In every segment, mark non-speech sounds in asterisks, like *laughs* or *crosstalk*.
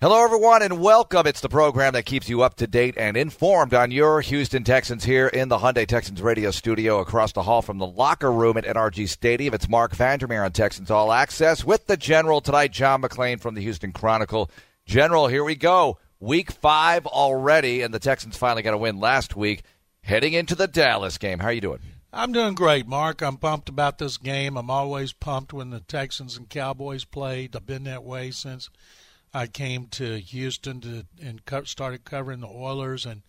Hello, everyone, and welcome. It's the program that keeps you up to date and informed on your Houston Texans here in the Hyundai Texans radio studio across the hall from the locker room at NRG Stadium. It's Marc Vandermeer on Texans All Access with the General tonight, John McClain from the Houston Chronicle. General, here we go. Week five already, and the Texans finally got a win last week. Heading into the Dallas game. How are you doing? I'm doing great, Mark. I'm pumped about this game. I'm always pumped when the Texans and Cowboys played. I've been that way since – I came to Houston to and co- started covering the Oilers, and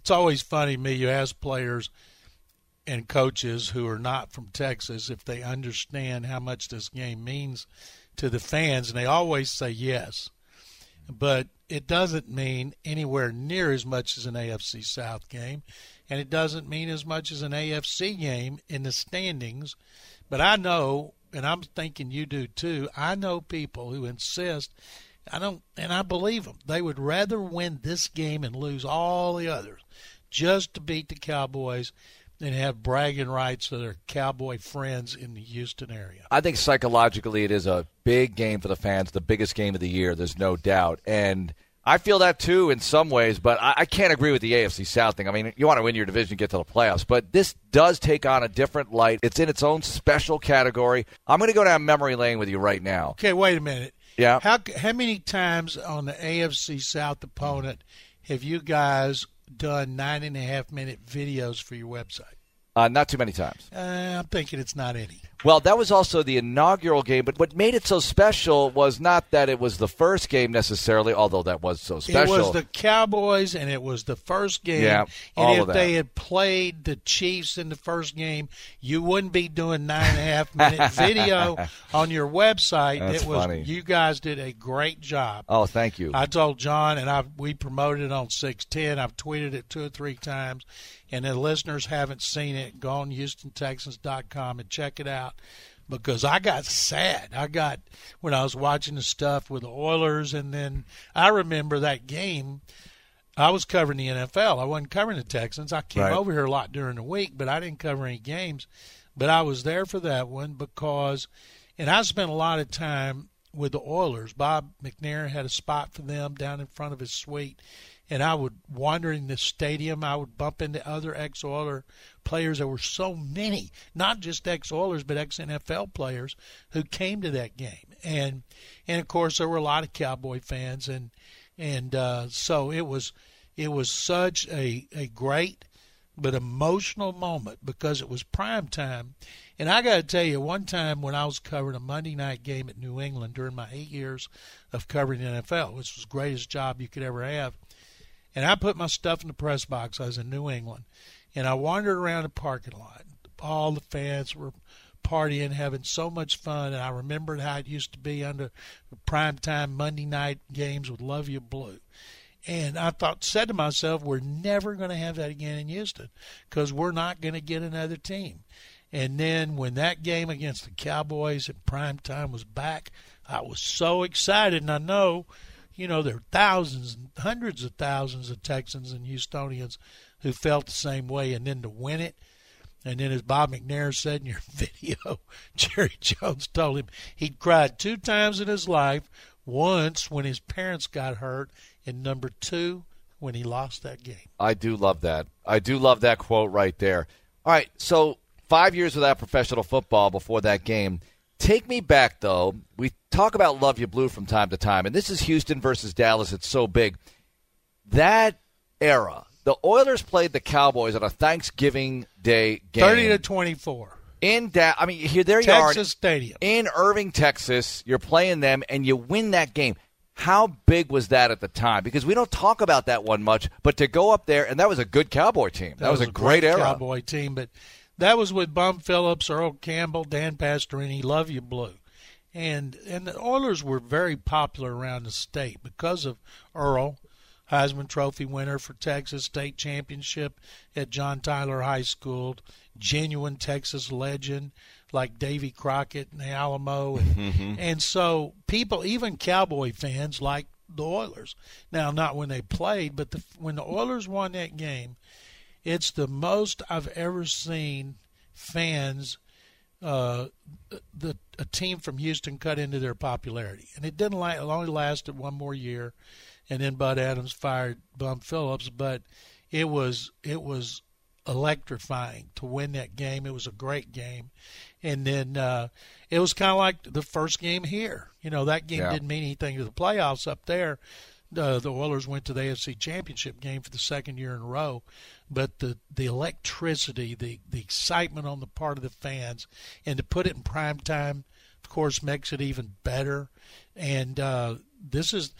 it's always funny me. You ask players and coaches who are not from Texas if they understand how much this game means to the fans, and they always say yes, but it doesn't mean anywhere near as much as an AFC South game, and it doesn't mean as much as an AFC game in the standings. But I know, and I'm thinking you do too. I know people who insist I don't, and I believe them. They would rather win this game and lose all the others just to beat the Cowboys than have bragging rights to their Cowboy friends in the Houston area. I think psychologically it is a big game for the fans, the biggest game of the year. There's no doubt, and. I feel that too in some ways, but I, I, can't agree with the AFC South thing. I mean, you want to win your division, get to the playoffs, but this does take on a different light. It's in its own special category. I'm going to go down memory lane with you right now. Okay, wait a minute. Yeah. How how many times on the AFC South opponent have you guys done nine and a half minute videos for your website? Uh, not too many times. Uh, I'm thinking it's not any. Well, that was also the inaugural game, but what made it so special was not that it was the first game necessarily, although that was so special. It was the Cowboys, and it was the first game. Yeah, and if they had played the Chiefs in the first game, you wouldn't be doing nine and a half minute *laughs* video on your website. That's it was funny. you guys did a great job. Oh, thank you. I told John, and I we promoted it on six ten. I've tweeted it two or three times, and the listeners haven't seen it. Go on HoustonTexans.com and check it out because I got sad. I got when I was watching the stuff with the Oilers, and then I remember that game. I was covering the NFL. I wasn't covering the Texans. I came Right. over here a lot during the week, but I didn't cover any games. But I was there for that one because, and I spent a lot of time with the Oilers. Bob McNair had a spot for them down in front of his suite, and I would wander in the stadium. I would bump into other ex-Oiler players. There were so many, not just ex-Oilers, but ex-NFL players who came to that game, and and of course there were a lot of Cowboy fans, and and uh, so it was it was such a a great but emotional moment because it was prime time. And I got to tell you, one time when I was covering a Monday night game at New England during my eight years of covering the NFL, which was the greatest job you could ever have, and I put my stuff in the press box. I was in New England, and I wandered around the parking lot. All the fans were partying, having so much fun, and I remembered how it used to be under prime time Monday night games with Luv Ya Blue. And I thought, said to myself, we're never going to have that again in Houston because we're not going to get another team. And then when that game against the Cowboys at prime time was back, I was so excited. And I know, you know, there are thousands and hundreds of thousands of Texans and Houstonians who felt the same way. And then to win it, and then as Bob McNair said in your *laughs* video, *laughs* Jerry Jones told him he'd cried two times in his life. Once when his parents got hurt, and number two when he lost that game. I do love that. I do love that quote right there. All right, so five years without professional football before that game. Take me back, though. We talk about Luv Ya Blue from time to time, and this is Houston versus Dallas. It's so big. That era, the Oilers played the Cowboys on a Thanksgiving Day game. Thirty to twenty-four. in da- I mean, here there you Texas are Stadium. in Irving, Texas. You're playing them, and you win that game. How big was that at the time? Because we don't talk about that one much, but to go up there, and that was a good Cowboy team. That, was, a great, era. Cowboy team, but that was with Bum Phillips, Earl Campbell, Dan Pastorini, Luv Ya Blue. And and the Oilers were very popular around the state because of Earl, Heisman Trophy winner for Texas State Championship at John Tyler High School, genuine Texas legend like Davy Crockett and the Alamo, and, mm-hmm. and so people, even Cowboy fans, like the Oilers. Now, not when they played, but the, when the Oilers won that game, it's the most I've ever seen fans uh, the a team from Houston cut into their popularity, and it didn't like. It only lasted one more year, and then Bud Adams fired Bum Phillips. But it was it was electrifying to win that game. It was a great game, and then uh, it was kind of like the first game here. You know, that game Yeah. didn't mean anything to the playoffs up there. Uh, the Oilers went to the AFC Championship game for the second year in a row, but the the electricity, the the excitement on the part of the fans, and to put it in prime time, of course, makes it even better. And uh, this is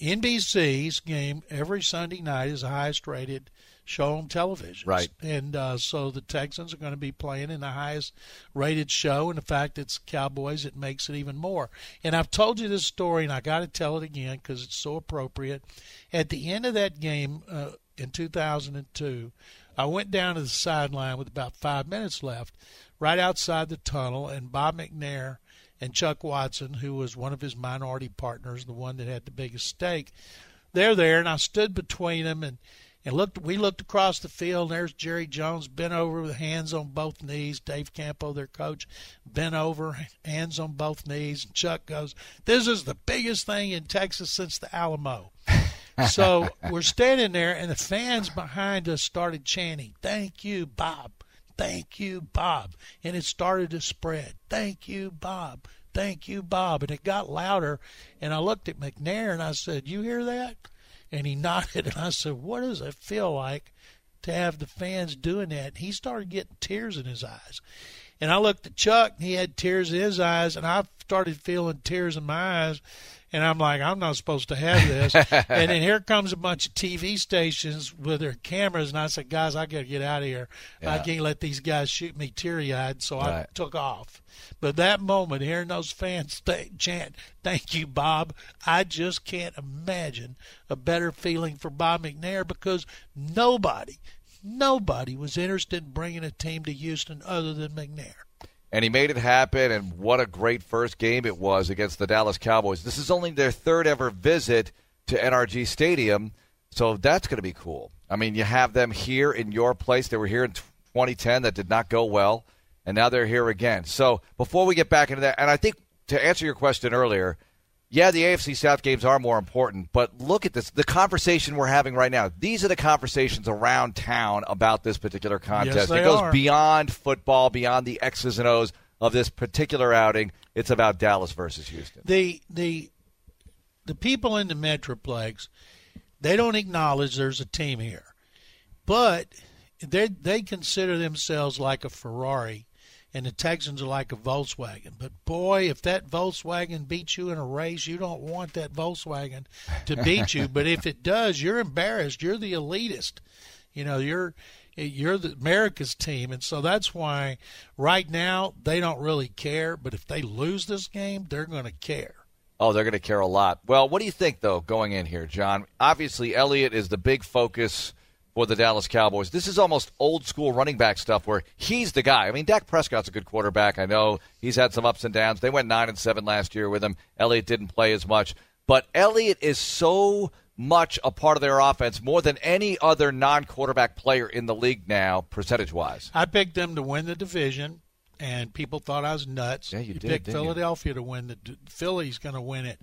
NBC's game every Sunday night is the highest rated show on television. Right. And uh, so the Texans are going to be playing in the highest rated show. And the fact it's Cowboys, it makes it even more. And I've told you this story, and I got to tell it again because it's so appropriate. At the end of that game uh, in 2002, I went down to the sideline with about five minutes left, right outside the tunnel, and Bob McNair and Chuck Watson, who was one of his minority partners, the one that had the biggest stake, they're there, and I stood between them and and looked. We looked across the field. And there's Jerry Jones bent over with hands on both knees. Dave Campo, their coach, bent over, hands on both knees. And Chuck goes, "This is the biggest thing in Texas since the Alamo." *laughs* so we're standing there, and the fans behind us started chanting, "Thank you, Bob." Thank you, Bob. And it started to spread. Thank you, Bob. Thank you, Bob. And it got louder. And I looked at McNair and I said, You hear that? And he *laughs* nodded. And I said, What does it feel like to have the fans doing that? And he started getting tears in his eyes. And I looked at Chuck and he had tears in his eyes. And I started feeling tears in my eyes. And I'm like, I'm not supposed to have this. *laughs* and then here comes a bunch of TV stations with their cameras. And I said, Guys, I got to get out of here. I can't let these guys shoot me teary eyed. So I took off. But that moment, hearing those fans th- chant, Thank you, Bob, I just can't imagine a better feeling for Bob McNair because nobody, nobody was interested in bringing a team to Houston other than McNair. And he made it happen. And what a great first game it was against the Dallas Cowboys. This is only their third ever visit to NRG Stadium, so that's going to be cool. I mean, you have them here in your place. They were here in 2010. That did not go well, and now they're here again. So before we get back into that, and I think to answer your question earlier. Yeah, the AFC South games are more important, but look at this. The conversation we're having right now. These are the conversations around town about this particular contest. they it goes are. beyond football, beyond the X's and O's of this particular outing. It's about Dallas versus Houston. the the the people in the metroplex they don't acknowledge there's a team here but they they consider themselves like a ferrari and the texans are like a volkswagen but boy if that volkswagen beats you in a race you don't want that volkswagen to beat you but if it does you're embarrassed you're the elitist you know you're you're the America's team, and so that's why right now they don't really care. But if they lose this game, they're going to care. Oh, they're going to care a lot. Well, what do you think, though, going in here, John? Obviously, Elliott is the big focus for the Dallas Cowboys. This is almost old school running back stuff where he's the guy. I mean, Dak Prescott's a good quarterback. I know he's had some ups and downs. They went 9 and 7 last year with him. Elliott didn't play as much. But Elliott is so much a part of their offense more than any other non quarterback player in the league now, percentage wise. I picked them to win the division, and people thought I was nuts. Yeah, you did, picked didn't you? Philadelphia to win the Philly's going to win it.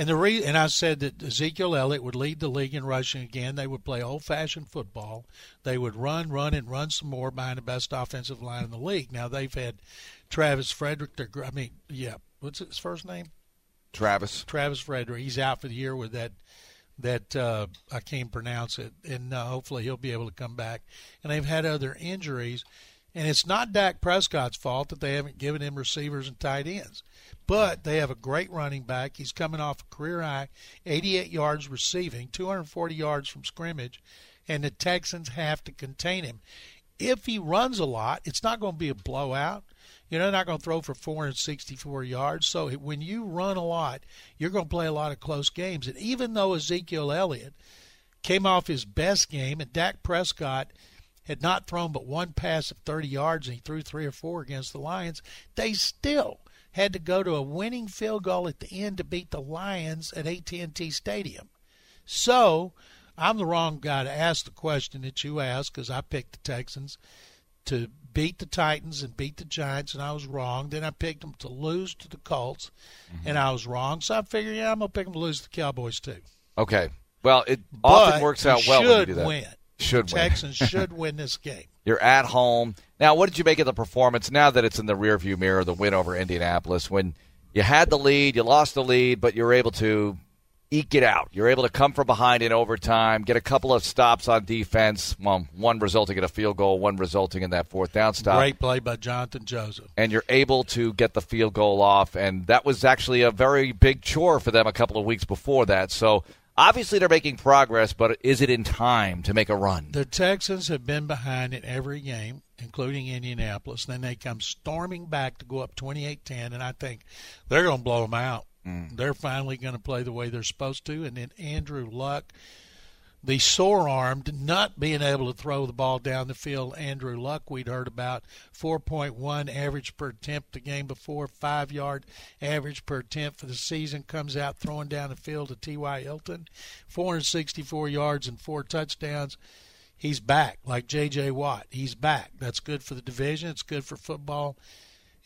And the re- and I said that Ezekiel Elliott would lead the league in rushing again. They would play old-fashioned football. They would run, run, and run some more behind the best offensive line in the league. Now they've had Travis Frederick. Their, gr- I mean, yeah, what's his first name? Travis. Travis Frederick. He's out for the year with that that uh, I can't pronounce it, and uh, hopefully he'll be able to come back. And they've had other injuries, and it's not Dak Prescott's fault that they haven't given him receivers and tight ends. But they have a great running back. He's coming off a career high 88 yards receiving, 240 yards from scrimmage, and the Texans have to contain him. If he runs a lot, it's not going to be a blowout. You know, not going to throw for 464 yards. So when you run a lot, you're going to play a lot of close games. And even though Ezekiel Elliott came off his best game and Dak Prescott had not thrown but one pass of 30 yards and he threw three or four against the Lions, they still had to go to a winning field goal at the end to beat the Lions at AT&T Stadium. So, I'm the wrong guy to ask the question that you asked because I picked the Texans. to beat the Titans and beat the Giants, and I was wrong. Then I picked them to lose to the Colts, mm-hmm. and I was wrong. So I figured, yeah, I'm gonna pick them to lose to the Cowboys too. Okay. Well, it but often works out well when you do that. Win. Should Texans *laughs* should win this game. You're at home now. What did you make of the performance? Now that it's in the rearview mirror, the win over Indianapolis, when you had the lead, you lost the lead, but you were able to eke it out. You're able to come from behind in overtime, get a couple of stops on defense. Well, one resulting in a field goal, one resulting in that fourth down stop. Great play by Jonathan Joseph. And you're able to get the field goal off, and that was actually a very big chore for them a couple of weeks before that. So obviously they're making progress, but is it in time to make a run? The Texans have been behind in every game. Including Indianapolis. Then they come storming back to go up 28 10, and I think they're going to blow them out. Mm. They're finally going to play the way they're supposed to. And then Andrew Luck, the sore armed, not being able to throw the ball down the field. Andrew Luck, we'd heard about 4.1 average per attempt the game before, five yard average per attempt for the season. Comes out throwing down the field to T.Y. Hilton, 464 yards and four touchdowns. He's back, like J.J. Watt. He's back. That's good for the division. It's good for football.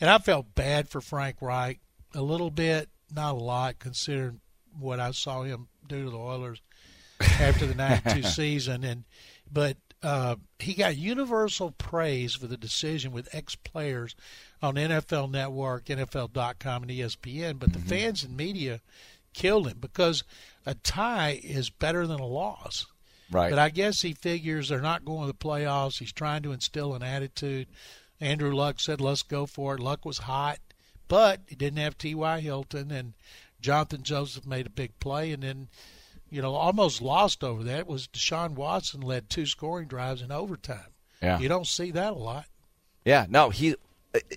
And I felt bad for Frank Reich a little bit not a lot considering what I saw him do to the Oilers after the '92 *laughs* season, and but uh, he got universal praise for the decision with ex-players on NFL Network, NFL.com, and ESPN. But the mm-hmm. fans and media killed him because a tie is better than a loss. Right. But I guess he figures they're not going to the playoffs. He's trying to instill an attitude. Andrew Luck said, "Let's go for it." Luck was hot. But he didn't have T.Y. Hilton, and Jonathan Joseph made a big play, and then, you know, almost lost over that was Deshaun Watson led two scoring drives in overtime. Yeah. You don't see that a lot. Yeah, no, he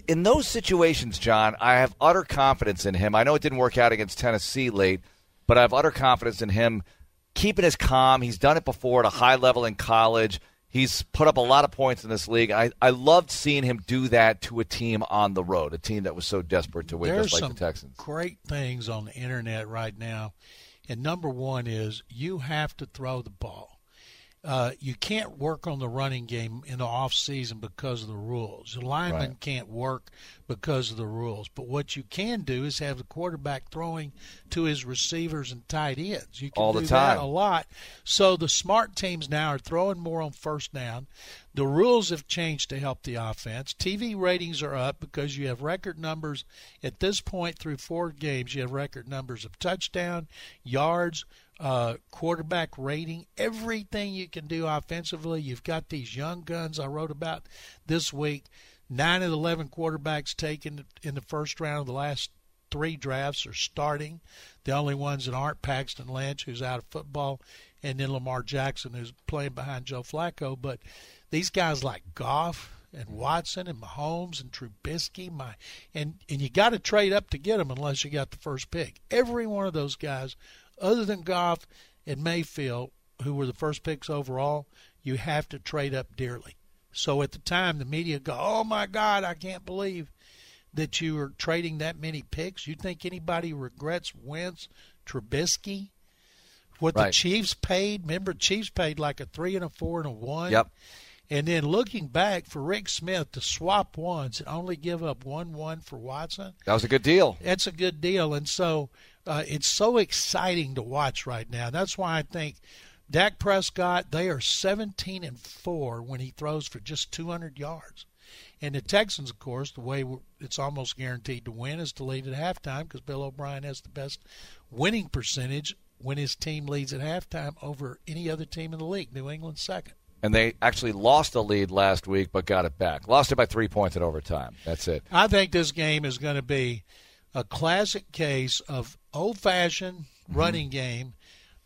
in those situations, John, I have utter confidence in him. I know it didn't work out against Tennessee late, but I have utter confidence in him keeping his calm. He's done it before at a high level in college. He's put up a lot of points in this league. I, I loved seeing him do that to a team on the road, a team that was so desperate to win, There's just like the Texans. Great things on the internet right now. And number one is you have to throw the ball uh, you can't work on the running game in the off season because of the rules. The lineman right. can't work because of the rules. But what you can do is have the quarterback throwing to his receivers and tight ends. You can All do the time. that a lot. So the smart teams now are throwing more on first down. The rules have changed to help the offense. TV ratings are up because you have record numbers at this point through four games. You have record numbers of touchdown, yards, uh, quarterback rating, everything you can do offensively. You've got these young guns I wrote about this week. Nine of the 11 quarterbacks taken in the first round of the last three drafts are starting. The only ones that aren't Paxton Lynch, who's out of football, and then Lamar Jackson, who's playing behind Joe Flacco. But these guys like Goff and Watson and Mahomes and Trubisky, my and and you got to trade up to get them unless you got the first pick. Every one of those guys other than Goff and Mayfield, who were the first picks overall, you have to trade up dearly. So at the time, the media go, "Oh my God, I can't believe that you are trading that many picks." You think anybody regrets Wentz, Trubisky, what right. the Chiefs paid? Remember, Chiefs paid like a three and a four and a one. Yep. And then looking back for Rick Smith to swap ones and only give up one one for Watson. That was a good deal. That's a good deal. And so uh, it's so exciting to watch right now. That's why I think Dak Prescott, they are 17 and 4 when he throws for just 200 yards. And the Texans, of course, the way it's almost guaranteed to win is to lead at halftime because Bill O'Brien has the best winning percentage when his team leads at halftime over any other team in the league. New England second. And they actually lost the lead last week, but got it back. Lost it by three points at overtime. That's it. I think this game is going to be a classic case of old-fashioned mm-hmm. running game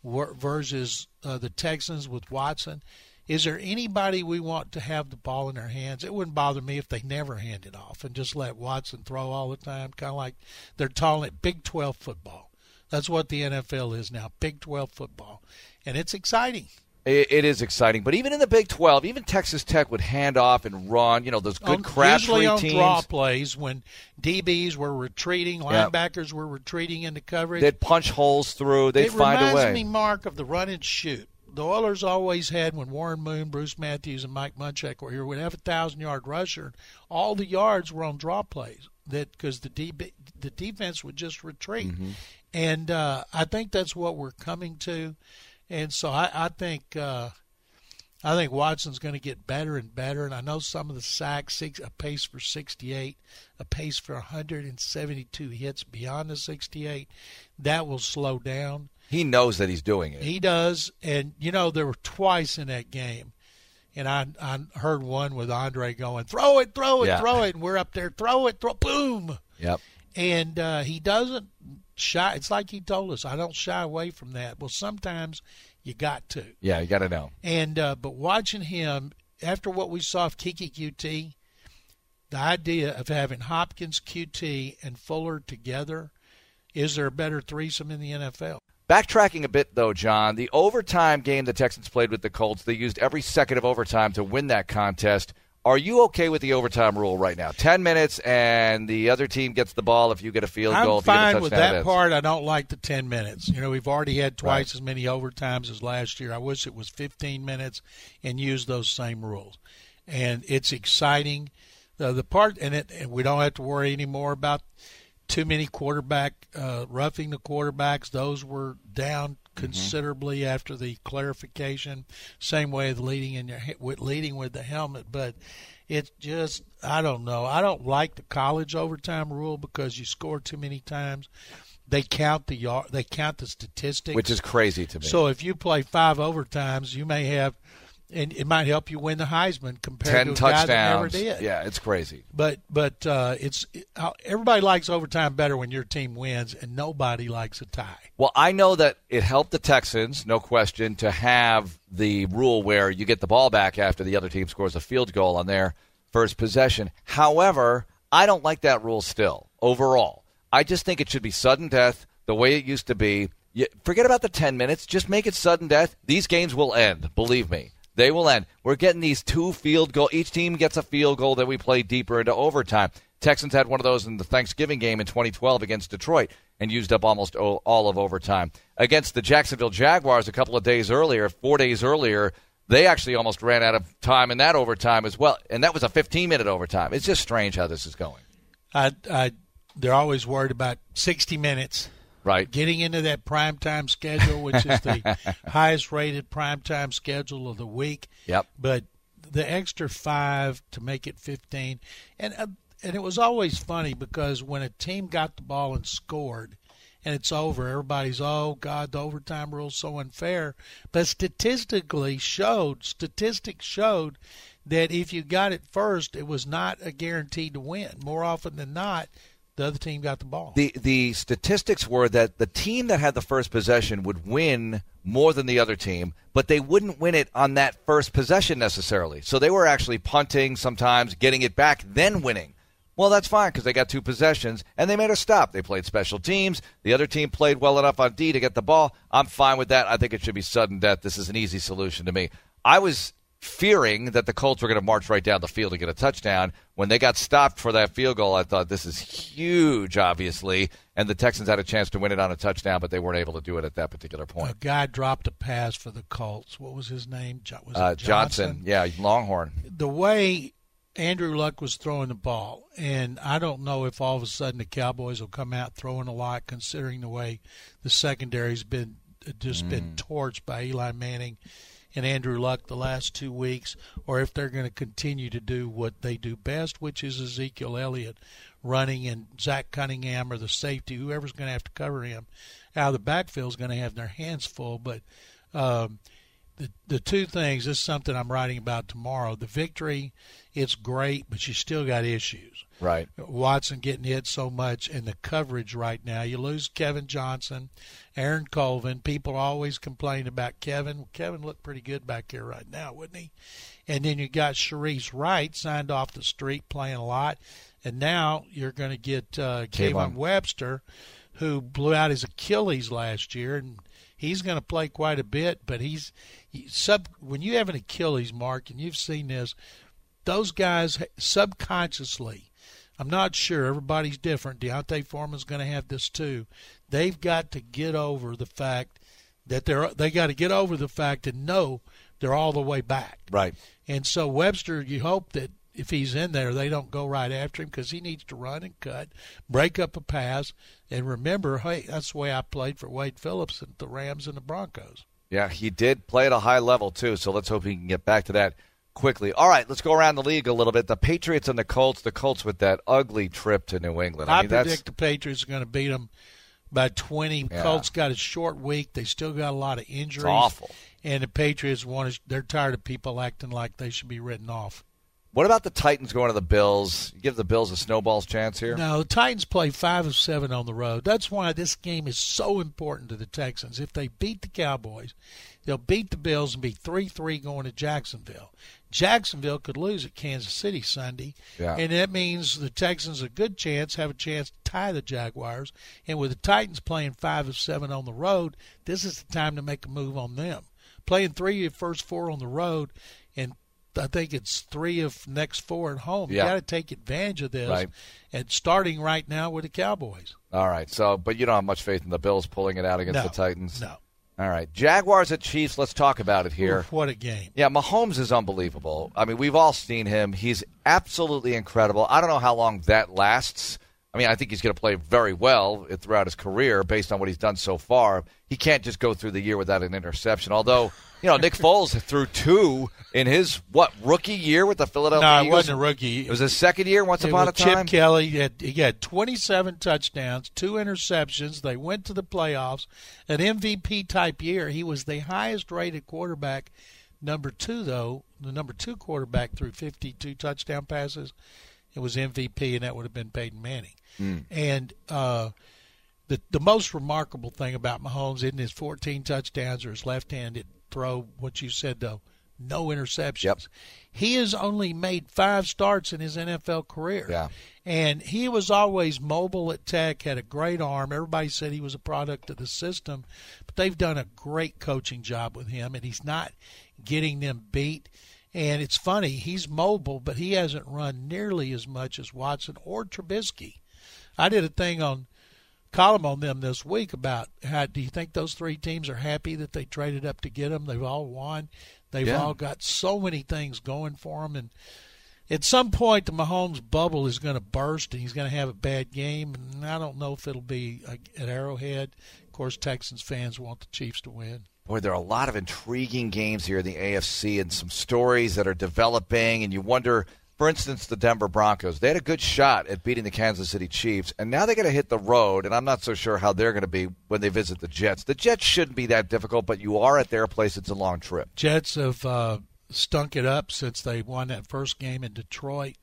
versus uh, the Texans with Watson. Is there anybody we want to have the ball in their hands? It wouldn't bother me if they never hand it off and just let Watson throw all the time, kind of like they're calling it Big 12 football. That's what the NFL is now, Big 12 football. And it's exciting it is exciting, but even in the Big Twelve, even Texas Tech would hand off and run. You know those good on, usually on teams. draw plays when DBs were retreating, linebackers yep. were retreating into coverage. They'd punch holes through. They'd it find a way. It reminds me, Mark, of the run and shoot the Oilers always had when Warren Moon, Bruce Matthews, and Mike Munchak were here. We'd have a thousand yard rusher. All the yards were on draw plays that because the de- the defense would just retreat, Mm-hmm. and uh, I think that's what we're coming to, and so I, I think. Uh, I think Watson's going to get better and better, and I know some of the sacks, six, a pace for 68, a pace for 172 hits beyond the 68, that will slow down. He knows that he's doing it. He does, and you know there were twice in that game, and I I heard one with Andre going, "Throw it, throw it, Yeah. throw it," and we're up there, "Throw it, throw, boom," Yep. and uh, he doesn't shy. It's like he told us, "I don't shy away from that." Well, sometimes you got to. Yeah, you got to know. And uh, but watching him after what we saw of Keke Coutee, the idea of having Hopkins Coutee and Fuller together, is there a better threesome in the NFL? Backtracking a bit, though, John, the overtime game the Texans played with the Colts, they used every second of overtime to win that contest. Are you okay with the overtime rule right now? Ten minutes, and the other team gets the ball if you get a field I'm goal. if you get a fine with that is. part. I don't like the 10 minutes. You know, we've already had twice Right. as many overtimes as last year. I wish it was 15 minutes and use those same rules. And it's exciting. The, the part, and, it, and we don't have to worry anymore about too many quarterback uh, roughing the quarterbacks. Those were down Mm-hmm. considerably after the clarification. Same way with leading in your with leading with the helmet, but it's just I don't know. I don't like the college overtime rule because you score too many times. They count the yard. They count the statistics, which is crazy to me. so if you play five overtimes, you may have, and it might help you win the Heisman compared ten to a guy that never did. Yeah, it's crazy. But but uh, it's uh, everybody likes overtime better when your team wins, and nobody likes a tie. Well, I know that it helped the Texans, no question, to have the rule where you get the ball back after the other team scores a field goal on their first possession. However, I don't like that rule still, overall. I just think it should be sudden death the way it used to be. You, forget about the 10 minutes. Just make it sudden death. These games will end, believe me. They will end. We're getting these two field goal. Each team gets a field goal that we play deeper into overtime. Texans had one of those in the Thanksgiving game in 2012 against Detroit and used up almost all of overtime. Against the Jacksonville Jaguars a couple of days earlier, four days earlier, they actually almost ran out of time in that overtime as well. And that was a 15 minute overtime. It's just strange how this is going. I, I they're always worried about 60 minutes Right. getting into that prime time schedule, which is the *laughs* highest rated prime time schedule of the week. Yep. But the extra five to make it 15, and uh, and it was always funny because when a team got the ball and scored, and it's over, everybody's oh God, the overtime rule's so unfair. But statistically showed, statistics showed that if you got it first, it was not a guaranteed to win. More often than not, the other team got the ball. The the statistics were that the team that had the first possession would win more than the other team, but they wouldn't win it on that first possession necessarily. So they were actually punting sometimes, getting it back, then winning. Well, that's fine because they got two possessions and they made a stop. They played special teams. The other team played well enough on D to get the ball. I'm fine with that. I think it should be sudden death. This is an easy solution to me. I was fearing that the Colts were going to march right down the field and get a touchdown. When they got stopped for that field goal, I thought this is huge, obviously. And the Texans had a chance to win it on a touchdown, but they weren't able to do it at that particular point. a guy dropped a pass for the Colts. What was his name? Was Uh, Johnson, yeah, Longhorn. The way Andrew Luck was throwing the ball, and I don't know if all of a sudden the Cowboys will come out throwing a lot, considering the way the secondary's been just been torched by Eli Manning and Andrew Luck the last two weeks, or if they're going to continue to do what they do best, which is Ezekiel Elliott running and Zach Cunningham or the safety, whoever's going to have to cover him out of the backfield is going to have their hands full. But um, the the two things this is something I'm writing about tomorrow. The victory, it's great, but you still got issues. Right. Watson getting hit so much in the coverage right now. You lose Kevin Johnson, Aaron Colvin. People always complain about Kevin. Kevin looked pretty good back here right now, wouldn't he? And then you got Shareece Wright signed off the street playing a lot. And now you're going to get uh, Kayvon. Webster, who blew out his Achilles last year, and he's going to play quite a bit. But he's he, sub when you have an Achilles, Mark, and you've seen this, those guys subconsciously. I'm not sure. Everybody's different. D'Onta Foreman's going to have this too. They've got to get over the fact that they're they got to get over the fact and know they're all the way back. Right. And so Webster, you hope that if he's in there, they don't go right after him because he needs to run and cut, break up a pass, and remember, hey, that's the way I played for Wade Phillips and the Rams and the Broncos. Yeah, he did play at a high level too, so let's hope he can get back to that quickly. All right, let's go around the league a little bit. The Patriots and the Colts. The Colts with that ugly trip to New England. I, I mean, predict that's the Patriots are going to beat them by 20. Yeah. Colts got a short week. They still got a lot of injuries. it's awful. And the Patriots want to, they're tired of people acting like they should be written off. What about the Titans going to the Bills? You give the Bills a snowball's chance here. No, the Titans play five of seven on the road. That's why this game is so important to the Texans. If they beat the Cowboys, they'll beat the Bills and be three three going to Jacksonville. Jacksonville could lose at Kansas City Sunday, Yeah. and that means the Texans a good chance have a chance to tie the Jaguars. And with the Titans playing five of seven on the road, this is the time to make a move on them. Playing three of first four on the road, I think it's three of next four at home. Yeah. You got to take advantage of this, Right. and starting right now with the Cowboys. All right. So, but you don't have much faith in the Bills pulling it out against No. the Titans. No, All right. Jaguars at Chiefs. Let's talk about it here. Oof, what a game! Yeah, Mahomes is unbelievable. I mean, we've all seen him. He's absolutely incredible. I don't know how long that lasts. I mean, I think he's going to play very well throughout his career based on what he's done so far. He can't just go through the year without an interception. Although, you know, Nick *laughs* Foles threw two in his what rookie year with the Philadelphia No, it Eagles. wasn't a rookie. It was his second year. Once It upon a was Chip time. Kelly had he had 27 touchdowns, two interceptions. They went to the playoffs, an MVP type year. He was the highest rated quarterback. Number two, though, the number two quarterback threw 52 touchdown passes. It was MVP, and that would have been Peyton Manning. And uh, the the most remarkable thing about Mahomes isn't his 14 touchdowns or his left-handed throw. What you said though, no interceptions. Yep. He has only made five starts in his NFL career. Yeah. And he was always mobile at Tech, had a great arm. Everybody said he was a product of the system, but they've done a great coaching job with him, and he's not getting them beat. And it's funny, he's mobile, but he hasn't run nearly as much as Watson or Trubisky. I did a thing on column on them this week about how do you think those three teams are happy that they traded up to get them? They've all won. They've Yeah. all got so many things going for them, and at some point the Mahomes bubble is going to burst, and he's going to have a bad game. And I don't know if it'll be at Arrowhead. Of course, Texans fans want the Chiefs to win. Boy, there are a lot of intriguing games here in the AFC and some stories that are developing, and you wonder. For instance, the Denver Broncos. They had a good shot at beating the Kansas City Chiefs, and now they're going to hit the road, and I'm not so sure how they're going to be when they visit the Jets. The Jets shouldn't be that difficult, but you are at their place. It's a long trip. Jets have uh, stunk it up since they won that first game in Detroit.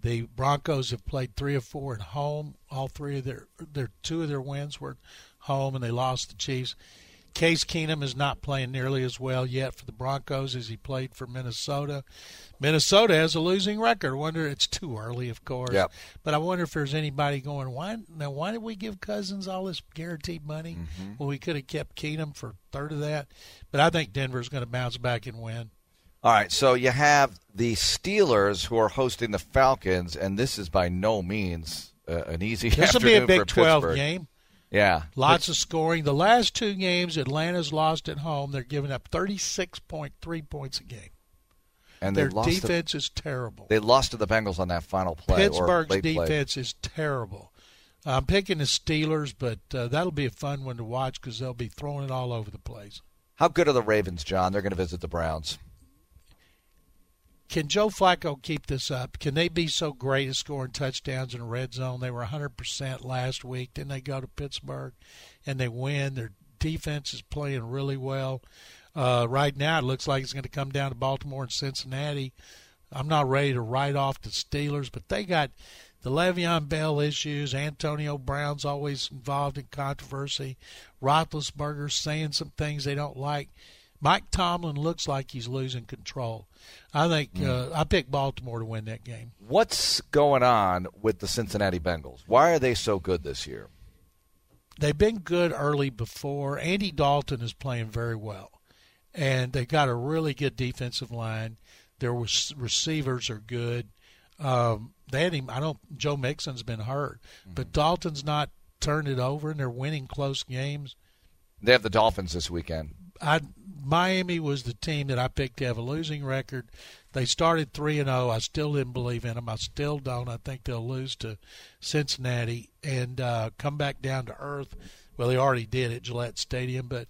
The Broncos have played three or four at home. All three of their their two of their wins were home, and they lost the Chiefs. Case Keenum is not playing nearly as well yet for the Broncos as he played for Minnesota. Minnesota has a losing record. I wonder it's too early, of course. Yep. But I wonder if there's anybody going. Why now? Why did we give Cousins all this guaranteed money when we could have kept Keenum for a third of that? But I think Denver's going to bounce back and win. All right, so you have the Steelers who are hosting the Falcons, and this is by no means uh, an easy This will be a Big 12 Pittsburgh. game. Yeah, Lots of scoring. The last two games, Atlanta's lost at home. They're giving up 36.3 points a game. and Their. To, defense is terrible. they lost to the Bengals on that final play. Pittsburgh's late play. defense is terrible. I'm picking the Steelers, but uh, that'll be a fun one to watch because they'll be throwing it all over the place. How good are the Ravens, John? They're going to visit the Browns. Can Joe Flacco keep this up? Can they be so great at scoring touchdowns in the red zone? They were 100% last week. Then they go to Pittsburgh and they win. Their defense is playing really well. Uh, right now, it looks like it's going to come down to Baltimore and Cincinnati. I'm not ready to write off the Steelers, but they got the Le'Veon Bell issues. Antonio Brown's always involved in controversy. Roethlisberger's saying some things they don't like. Mike Tomlin looks like he's losing control. I think uh, I picked Baltimore to win that game. What's going on with the Cincinnati Bengals? Why are they so good this year? They've been good early before. Andy Dalton is playing very well, and they got a really good defensive line. Their receivers are good. Um, they had him. I don't. Joe Mixon's been hurt, but Dalton's not turned it over, and they're winning close games. They have the Dolphins this weekend. I Miami was the team that I picked to have a losing record. They started three and zero. I still didn't believe in them. I still don't. I think they'll lose to Cincinnati and uh, come back down to earth. Well, they already did at Gillette Stadium, but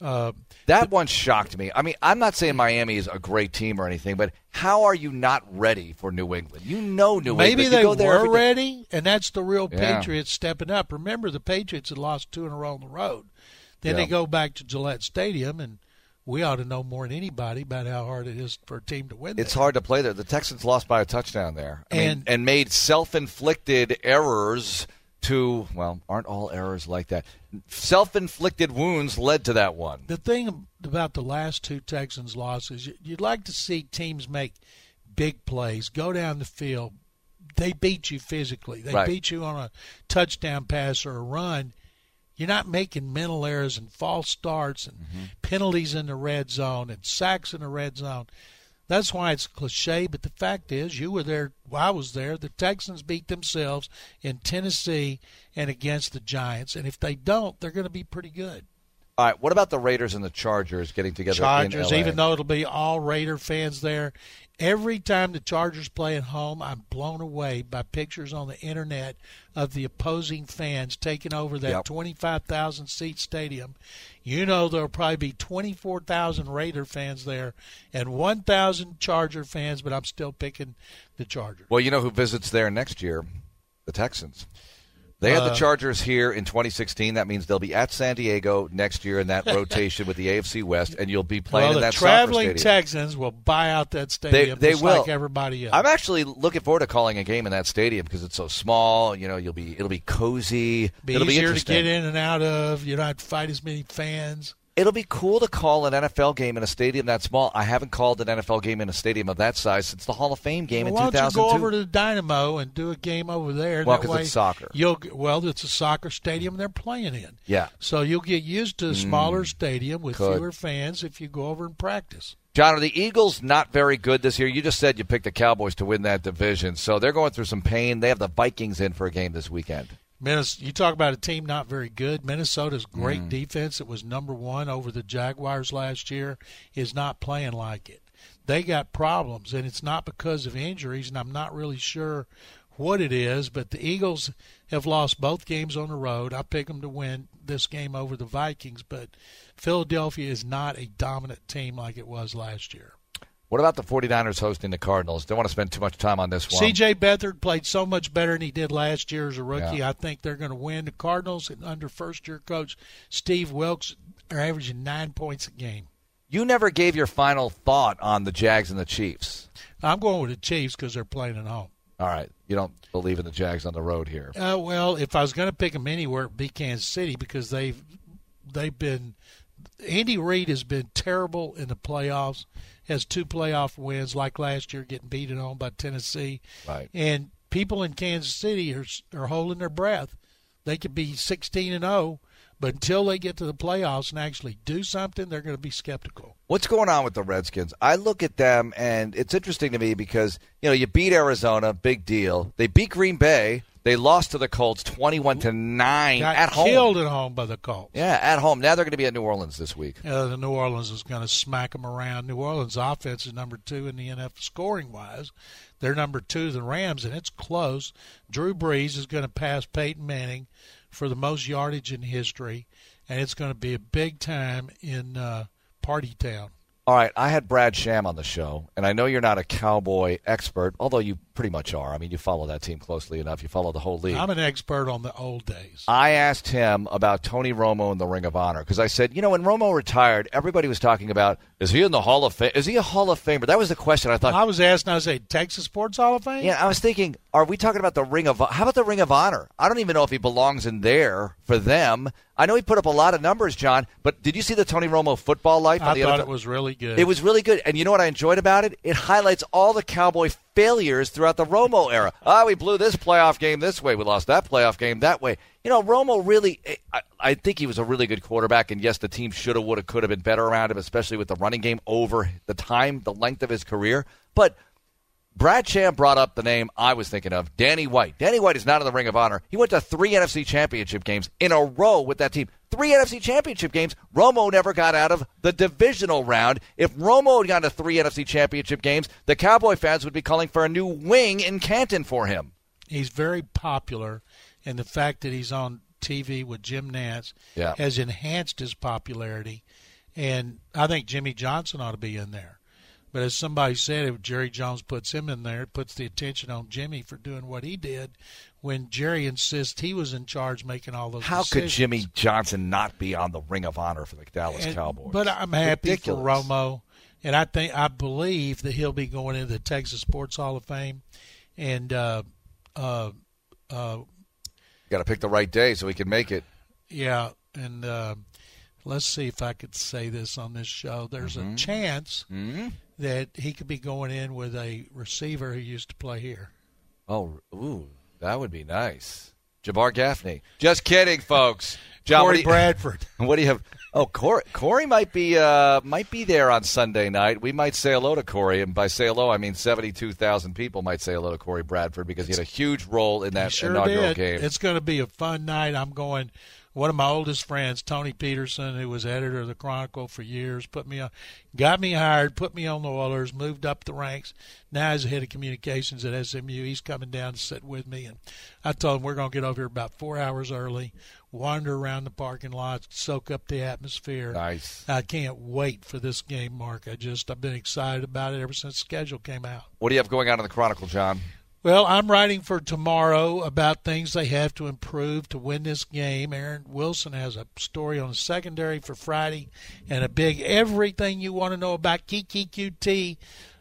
uh, that one shocked me. I mean, I'm not saying Miami is a great team or anything, but how are you not ready for New England? You know New maybe England. Maybe they were ready, and that's the real Yeah. Patriots stepping up. Remember, the Patriots had lost two in a row on the road. Then Yeah. they go back to Gillette Stadium, and we ought to know more than anybody about how hard it is for a team to win. It's there. hard to play there. The Texans lost by a touchdown there, I mean, And- and made self-inflicted errors. To well, aren't all errors like that? Self-inflicted wounds led to that one. The thing about the last two Texans losses, you- you'd like to see teams make big plays, go down the field. They beat you physically. They Right. beat you on a touchdown pass or a run. You're not making mental errors and false starts and Mm-hmm. penalties in the red zone and sacks in the red zone. That's why it's cliche, but the fact is, you were there. I was there. The Texans beat themselves in Tennessee and against the Giants, and if they don't, they're going to be pretty good. All right, what about the Raiders and the Chargers getting together Chargers, even though it'll be all Raider fans there. Every time the Chargers play at home, I'm blown away by pictures on the internet of the opposing fans taking over that Yep. 25,000 seat stadium. You know there'll probably be 24,000 Raider fans there and 1,000 Charger fans, but I'm still picking the Chargers. Well, you know who visits there next year? The Texans. They had the Uh, Chargers here in 2016. That means they'll be at San Diego next year in that *laughs* rotation with the AFC West, and you'll be playing well, in that traveling. Texans will buy out that stadium they just will. like everybody else. I'm actually looking forward to calling a game in that stadium because it's so small. You know, you'll be it'll be cozy. be it'll be easier to get in and out of. You don't have to fight as many fans. It'll be cool to call an NFL game in a stadium that small. I haven't called an NFL game in a stadium of that size since the Hall of Fame game Well, in why don't you go over to the Dynamo and do a game over there? Well, That 'cause way it's soccer. You'll well, it's a soccer stadium they're playing in. yeah. So you'll get used to a smaller stadium with Mm. Could. fewer fans if you go over and practice. John, are the Eagles not very good this year? You just said you picked the Cowboys to win that division, so they're going through some pain. They have the Vikings in for a game this weekend. Minnesota, you talk about a team not very good. Minnesota's great Mm. defense. It was number one over the Jaguars last year. Is not playing like it. They got problems, and it's not because of injuries. And I'm not really sure what it is. But the Eagles have lost both games on the road. I pick them to win this game over the Vikings. But Philadelphia is not a dominant team like it was last year. What about the 49ers hosting the Cardinals? Don't want to spend too much time on this one. C.J. Beathard played so much better than he did last year as a rookie. Yeah. I think they're going to win. The Cardinals, under first-year coach Steve Wilks, are averaging nine points a game. You never gave your final thought on the Jags and the Chiefs. I'm going with the Chiefs because they're playing at home. All right. You don't believe in the Jags on the road here. Uh, well, if I was going to pick them anywhere, it'd be Kansas City because they've they've been Andy Reid has been terrible in the playoffs. Has two playoff wins like last year, getting beaten on by Tennessee. Right. And people in Kansas City are are holding their breath. They could be 16 and 0, but until they get to the playoffs and actually do something, they're going to be skeptical. What's going on with the Redskins? I look at them, and it's interesting to me because you know you beat Arizona, big deal. They beat Green Bay. They lost to the Colts, twenty-one to nine Got at home. killed at home by the Colts. Yeah, at home. Now they're going to be at New Orleans this week. Uh, the New Orleans is going to smack them around. New Orleans offense is number two in the NFL scoring wise. They're number two the Rams, and it's close. Drew Brees is going to pass Peyton Manning for the most yardage in history, and it's going to be a big time in uh, Party Town. All right, I had Brad Sham on the show, and I know you're not a cowboy expert, although you pretty much are. I mean, you follow that team closely enough. You follow the whole league. I'm an expert on the old days. I asked him about Tony Romo and the Ring of Honor because I said, you know, when Romo retired, everybody was talking about is he in the Hall of Fame? Is he a Hall of Famer? That was the question. I thought. I was asking, I was saying, Texas Sports Hall of Fame? Yeah, I was thinking, are we talking about the Ring of? How about the Ring of Honor? I don't even know if he belongs in there for them. I know he put up a lot of numbers, John. But did you see the Tony Romo football life? on I the thought NFL? it was really good. It was really good. And you know what I enjoyed about it? It highlights all the Cowboy failures throughout the Romo era. Ah, we blew this playoff game this way. We lost that playoff game that way. You know, Romo really, I, I think he was a really good quarterback. And yes, the team should have, would have, could have been better around him, especially with the running game over the time, the length of his career. But Brad Sham brought up the name I was thinking of, Danny White. Danny White is not in the Ring of Honor. He went to three NFC championship games in a row with that team. three NFC championship games. Romo never got out of the divisional round. If Romo had gone to three NFC championship games, the Cowboy fans would be calling for a new wing in Canton for him. He's very popular, and the fact that he's on TV with Jim Nantz yeah. has enhanced his popularity. And I think Jimmy Johnson ought to be in there. But as somebody said, if Jerry Jones puts him in there, it puts the attention on Jimmy for doing what he did when Jerry insists he was in charge making all those How decisions. could Jimmy Johnson not be on the Ring of Honor for the Dallas And- Cowboys? But I'm happy Ridiculous. for Romo, and I think I believe that he'll be going into the Texas Sports Hall of Fame, and uh, uh, uh, Got to pick the right day so he can make it. yeah, and uh, let's see if I could say this on this show. There's Mm-hmm. a chance hmm that he could be going in with a receiver who used to play here. Oh, ooh, that would be nice. Jabbar Gaffney. Just kidding, folks. *laughs* John, Corey do you- Bradford. *laughs* What do you have? Oh, Corey, Corey might be uh, might be there on Sunday night. We might say hello to Corey, and by say hello, I mean seventy two thousand people might say hello to Corey Bradford because he had a huge role in that sure inaugural did. game. It's going to be a fun night. I'm going. One of my oldest friends, Tony Peterson, who was editor of the Chronicle for years, put me on, got me hired, put me on the Oilers, moved up the ranks. Now he's the head of communications at SMU. He's coming down to sit with me, and I told him we're going to get over here about four hours early, wander around the parking lot, soak up the atmosphere. nice. I can't wait for this game, Mark. I just I've been excited about it ever since the schedule came out. What do you have going on in the Chronicle, John? Well, I'm writing for tomorrow about things they have to improve to win this game. Aaron Wilson has a story on the secondary for Friday and a big everything you want to know about Keke Coutee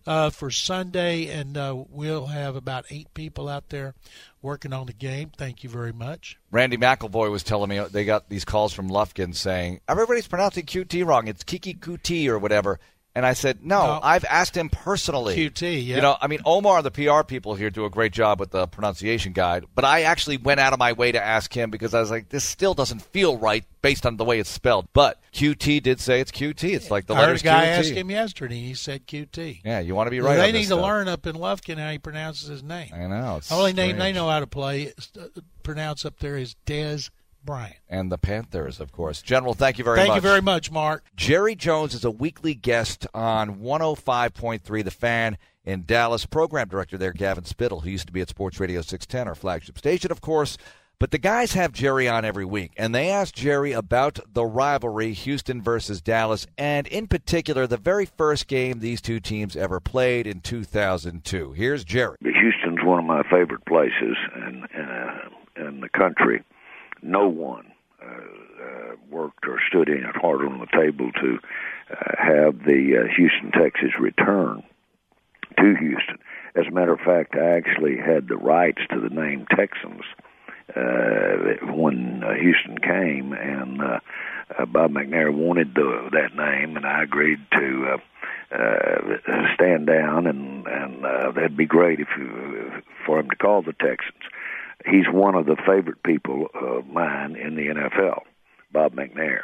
uh, for Sunday. And uh, we'll have about eight people out there working on the game. Thank you very much. Randy McIlvoy was telling me they got these calls from Lufkin saying everybody's pronouncing Coutee wrong. It's Keke Coutee or whatever. And I said, no, No. I've asked him personally. Coutee, yeah. You know, I mean, Omar the PR people here do a great job with the pronunciation guide, but I actually went out of my way to ask him because I was like, this still doesn't feel right based on the way it's spelled. But Coutee did say it's Coutee. It's like the I letters guy QT. ask him yesterday, and he said Coutee. Yeah, you want to be right. they need to stuff. learn up in Lufkin how he pronounces his name. I know. Only name they know how to play, uh, pronounce up there is Dez Bryant. And the Panthers, of course. General, thank you very Thank much. Thank you very much, Mark. Jerry Jones is a weekly guest on 105.3 The Fan in Dallas. Program director there, Gavin Spittle, who used to be at Sports Radio 610, our flagship station, of course. But the guys have Jerry on every week, and they asked Jerry about the rivalry, Houston versus Dallas, and in particular, the very first game these two teams ever played in 2002. Here's Jerry. Houston's one of my favorite places in in, uh, in the country. No one uh, uh, worked or stood any harder on the table to uh, have the uh, Houston Texas return to Houston. As a matter of fact, I actually had the rights to the name Texans when Houston came, and Bob McNair wanted the, that name, and I agreed to. Uh, stand down, and and uh, that'd be great if you, for him to call the Texans. He's one of the favorite people of mine in the NFL, Bob McNair.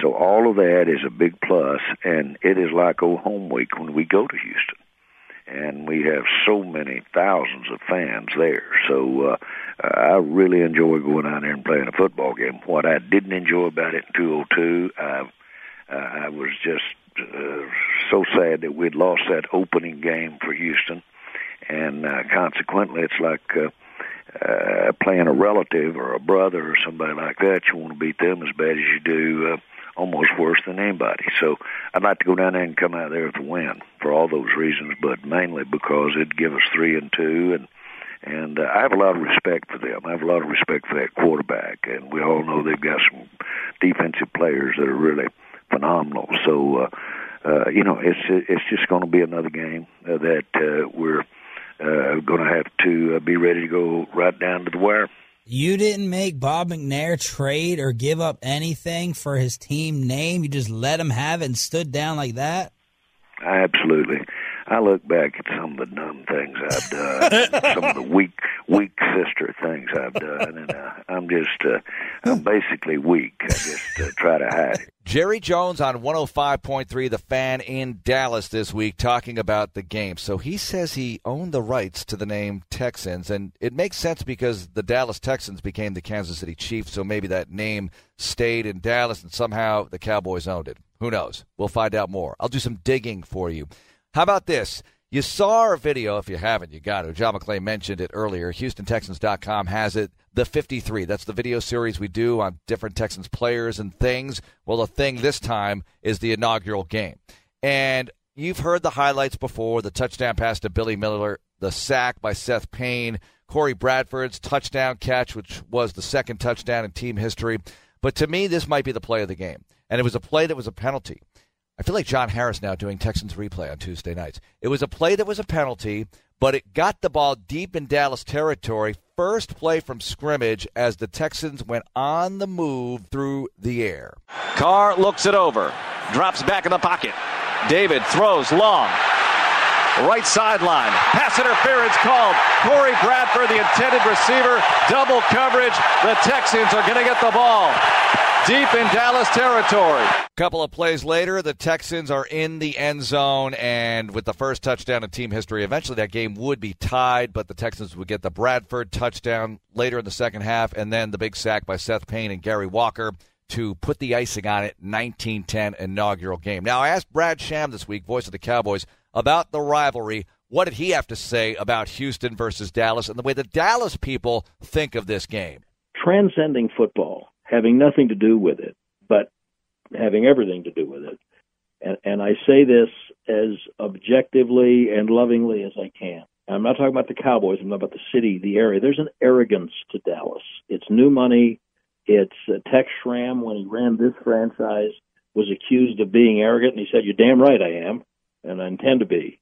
So all of that is a big plus, and it is like old home week when we go to Houston, and we have so many thousands of fans there. So uh, I really enjoy going out there and playing a football game. What I didn't enjoy about it in 202, I, uh, I was just uh, so sad that we'd lost that opening game for Houston, and uh, consequently, it's like uh, uh, playing a relative or a brother or somebody like that. You want to beat them as bad as you do, uh, almost worse than anybody. So I'd like to go down there and come out there with a win for all those reasons, but mainly because it'd give us three and two and. And uh, I have a lot of respect for them. I have a lot of respect for that quarterback, and we all know they've got some defensive players that are really phenomenal. So, uh, uh, you know, it's it's just going to be another game uh, that uh, we're uh, going to have to uh, be ready to go right down to the wire. You didn't make Bob McNair trade or give up anything for his team name. You just let him have it and stood down like that. Absolutely. I look back at some of the dumb things I've done, *laughs* some of the weak, weak sister things I've done, and uh, I'm just, uh, I'm basically weak. I just uh, try to hide it. Jerry Jones on 105.3 The Fan in Dallas this week talking about the game. So he says he owned the rights to the name Texans, and it makes sense because the Dallas Texans became the Kansas City Chiefs, so maybe that name stayed in Dallas and somehow the Cowboys owned it. Who knows? We'll find out more. I'll do some digging for you. How about this? You saw our video. If you haven't, you got it. John McClain mentioned it earlier. HoustonTexans.com has it. The 53. That's the video series we do on different Texans players and things. Well, the thing this time is the inaugural game. And you've heard the highlights before the touchdown pass to Billy Miller, the sack by Seth Payne, Corey Bradford's touchdown catch, which was the second touchdown in team history. But to me, this might be the play of the game. And it was a play that was a penalty. I feel like John Harris now doing Texans replay on Tuesday nights. It was a play that was a penalty, but it got the ball deep in Dallas territory. First play from scrimmage as the Texans went on the move through the air. Carr looks it over, drops back in the pocket. David throws long. Right sideline. Pass interference called. Corey Bradford, the intended receiver. Double coverage. The Texans are going to get the ball deep in Dallas territory. A couple of plays later, the Texans are in the end zone, and with the first touchdown in team history, eventually that game would be tied, but the Texans would get the Bradford touchdown later in the second half, and then the big sack by Seth Payne and Gary Walker to put the icing on it 1910 inaugural game. Now, I asked Brad Sham this week, voice of the Cowboys, about the rivalry. What did he have to say about Houston versus Dallas and the way the Dallas people think of this game? Transcending football having nothing to do with it, but having everything to do with it. And, and I say this as objectively and lovingly as I can. I'm not talking about the Cowboys. I'm talking about the city, the area. There's an arrogance to Dallas. It's new money. It's uh, Tex Schramm when he ran this franchise was accused of being arrogant, and he said, "You're damn right I am, and I intend to be."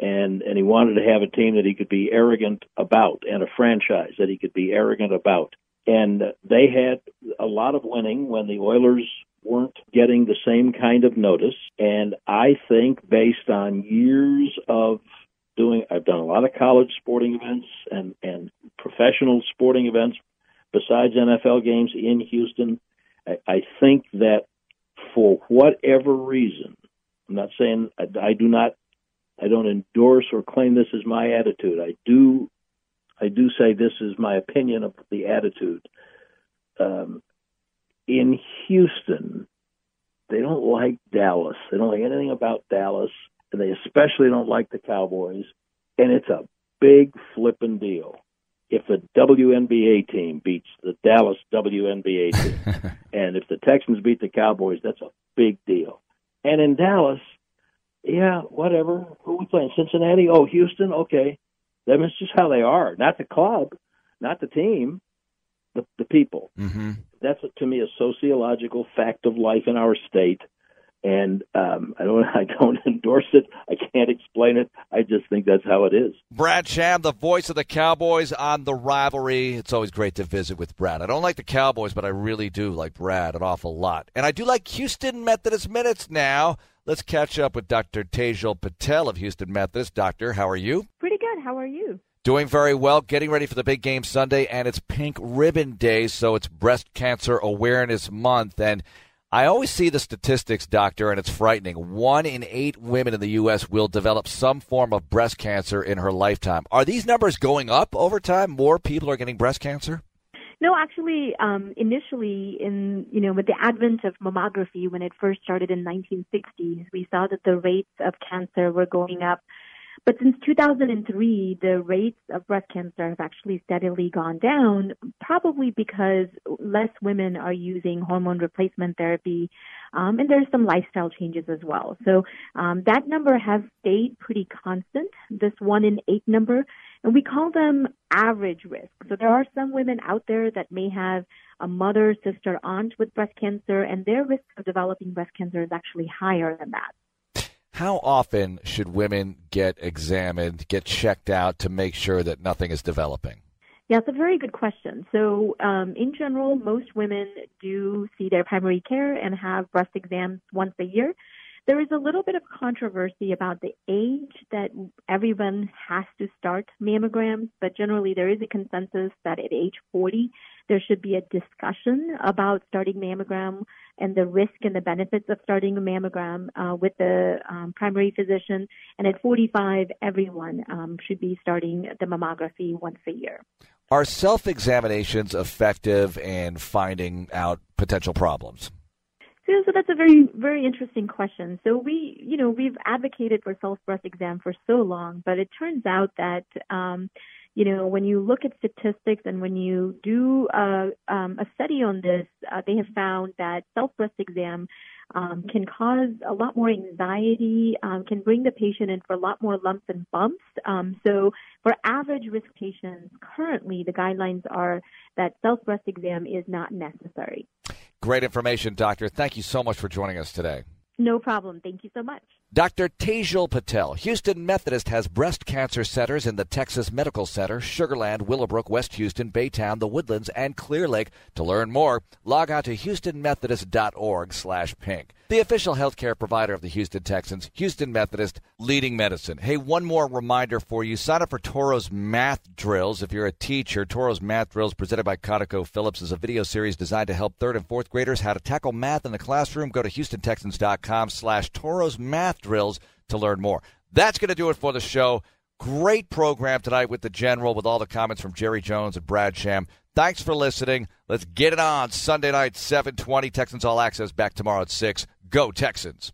And and he wanted to have a team that he could be arrogant about, and a franchise that he could be arrogant about and they had a lot of winning when the Oilers weren't getting the same kind of notice. And I think based on years of doing, I've done a lot of college sporting events and, and professional sporting events besides NFL games in Houston. I, I think that for whatever reason, I'm not saying I, I do not, I don't endorse or claim this as my attitude. I do I do say this is my opinion of the attitude. Um, in Houston, they don't like Dallas. They don't like anything about Dallas, and they especially don't like the Cowboys. And it's a big flipping deal. If the WNBA team beats the Dallas WNBA team, *laughs* and if the Texans beat the Cowboys, that's a big deal. And in Dallas, yeah, whatever. Who are we playing? Cincinnati? Oh, Houston? Okay. That's just how they are. Not the club, not the team, the the people. Mm-hmm. That's to me a sociological fact of life in our state, and um, I don't *laughs* I don't endorse it. I can't explain it. I just think that's how it is. Brad Sham, the voice of the Cowboys on the rivalry. It's always great to visit with Brad. I don't like the Cowboys, but I really do like Brad an awful lot, and I do like Houston Methodist minutes now. Let's catch up with Dr. Tejal Patel of Houston Methodist. Doctor, how are you? Pretty good. How are you? Doing very well, getting ready for the big game Sunday, and it's Pink Ribbon Day, so it's Breast Cancer Awareness Month. And I always see the statistics, doctor, and it's frightening. One in eight women in the U.S. will develop some form of breast cancer in her lifetime. Are these numbers going up over time? More people are getting breast cancer? No, actually, um, initially, in you know, with the advent of mammography, when it first started in 1960s, we saw that the rates of cancer were going up. But since 2003, the rates of breast cancer have actually steadily gone down, probably because less women are using hormone replacement therapy, um, and there's some lifestyle changes as well. So um, that number has stayed pretty constant. This one in eight number and we call them average risk. So there are some women out there that may have a mother, sister, aunt with breast cancer, and their risk of developing breast cancer is actually higher than that. How often should women get examined, get checked out to make sure that nothing is developing? Yeah, it's a very good question. So, um, in general, most women do see their primary care and have breast exams once a year. There is a little bit of controversy about the age that everyone has to start mammograms, but generally there is a consensus that at age 40 there should be a discussion about starting mammogram and the risk and the benefits of starting a mammogram uh, with the um, primary physician. And at 45, everyone um, should be starting the mammography once a year. Are self examinations effective in finding out potential problems? So, so that's a very, very interesting question. So we, you know, we've advocated for self breast exam for so long, but it turns out that, um, you know, when you look at statistics and when you do uh, um, a study on this, uh, they have found that self breast exam um, can cause a lot more anxiety, um, can bring the patient in for a lot more lumps and bumps. Um, so, for average risk patients, currently the guidelines are that self breast exam is not necessary. Great information, Doctor. Thank you so much for joining us today. No problem. Thank you so much. Dr. Tejal Patel, Houston Methodist has breast cancer centers in the Texas Medical Center, Sugarland, Willowbrook, West Houston, Baytown, the Woodlands, and Clear Lake. To learn more, log on to houstonmethodist.org slash pink. The official healthcare provider of the Houston Texans, Houston Methodist, leading medicine. Hey, one more reminder for you. Sign up for Toro's Math Drills. If you're a teacher, Toro's Math Drills, presented by ConocoPhillips, is a video series designed to help third and fourth graders how to tackle math in the classroom. Go to HoustonTexans.com slash Toro's Math drills to learn more. That's going to do it for the show. Great program tonight with the General, with all the comments from Jerry Jones and Brad Sham. Thanks for listening. Let's get it on Sunday night, 720. Texans All Access back tomorrow at 6. Go Texans.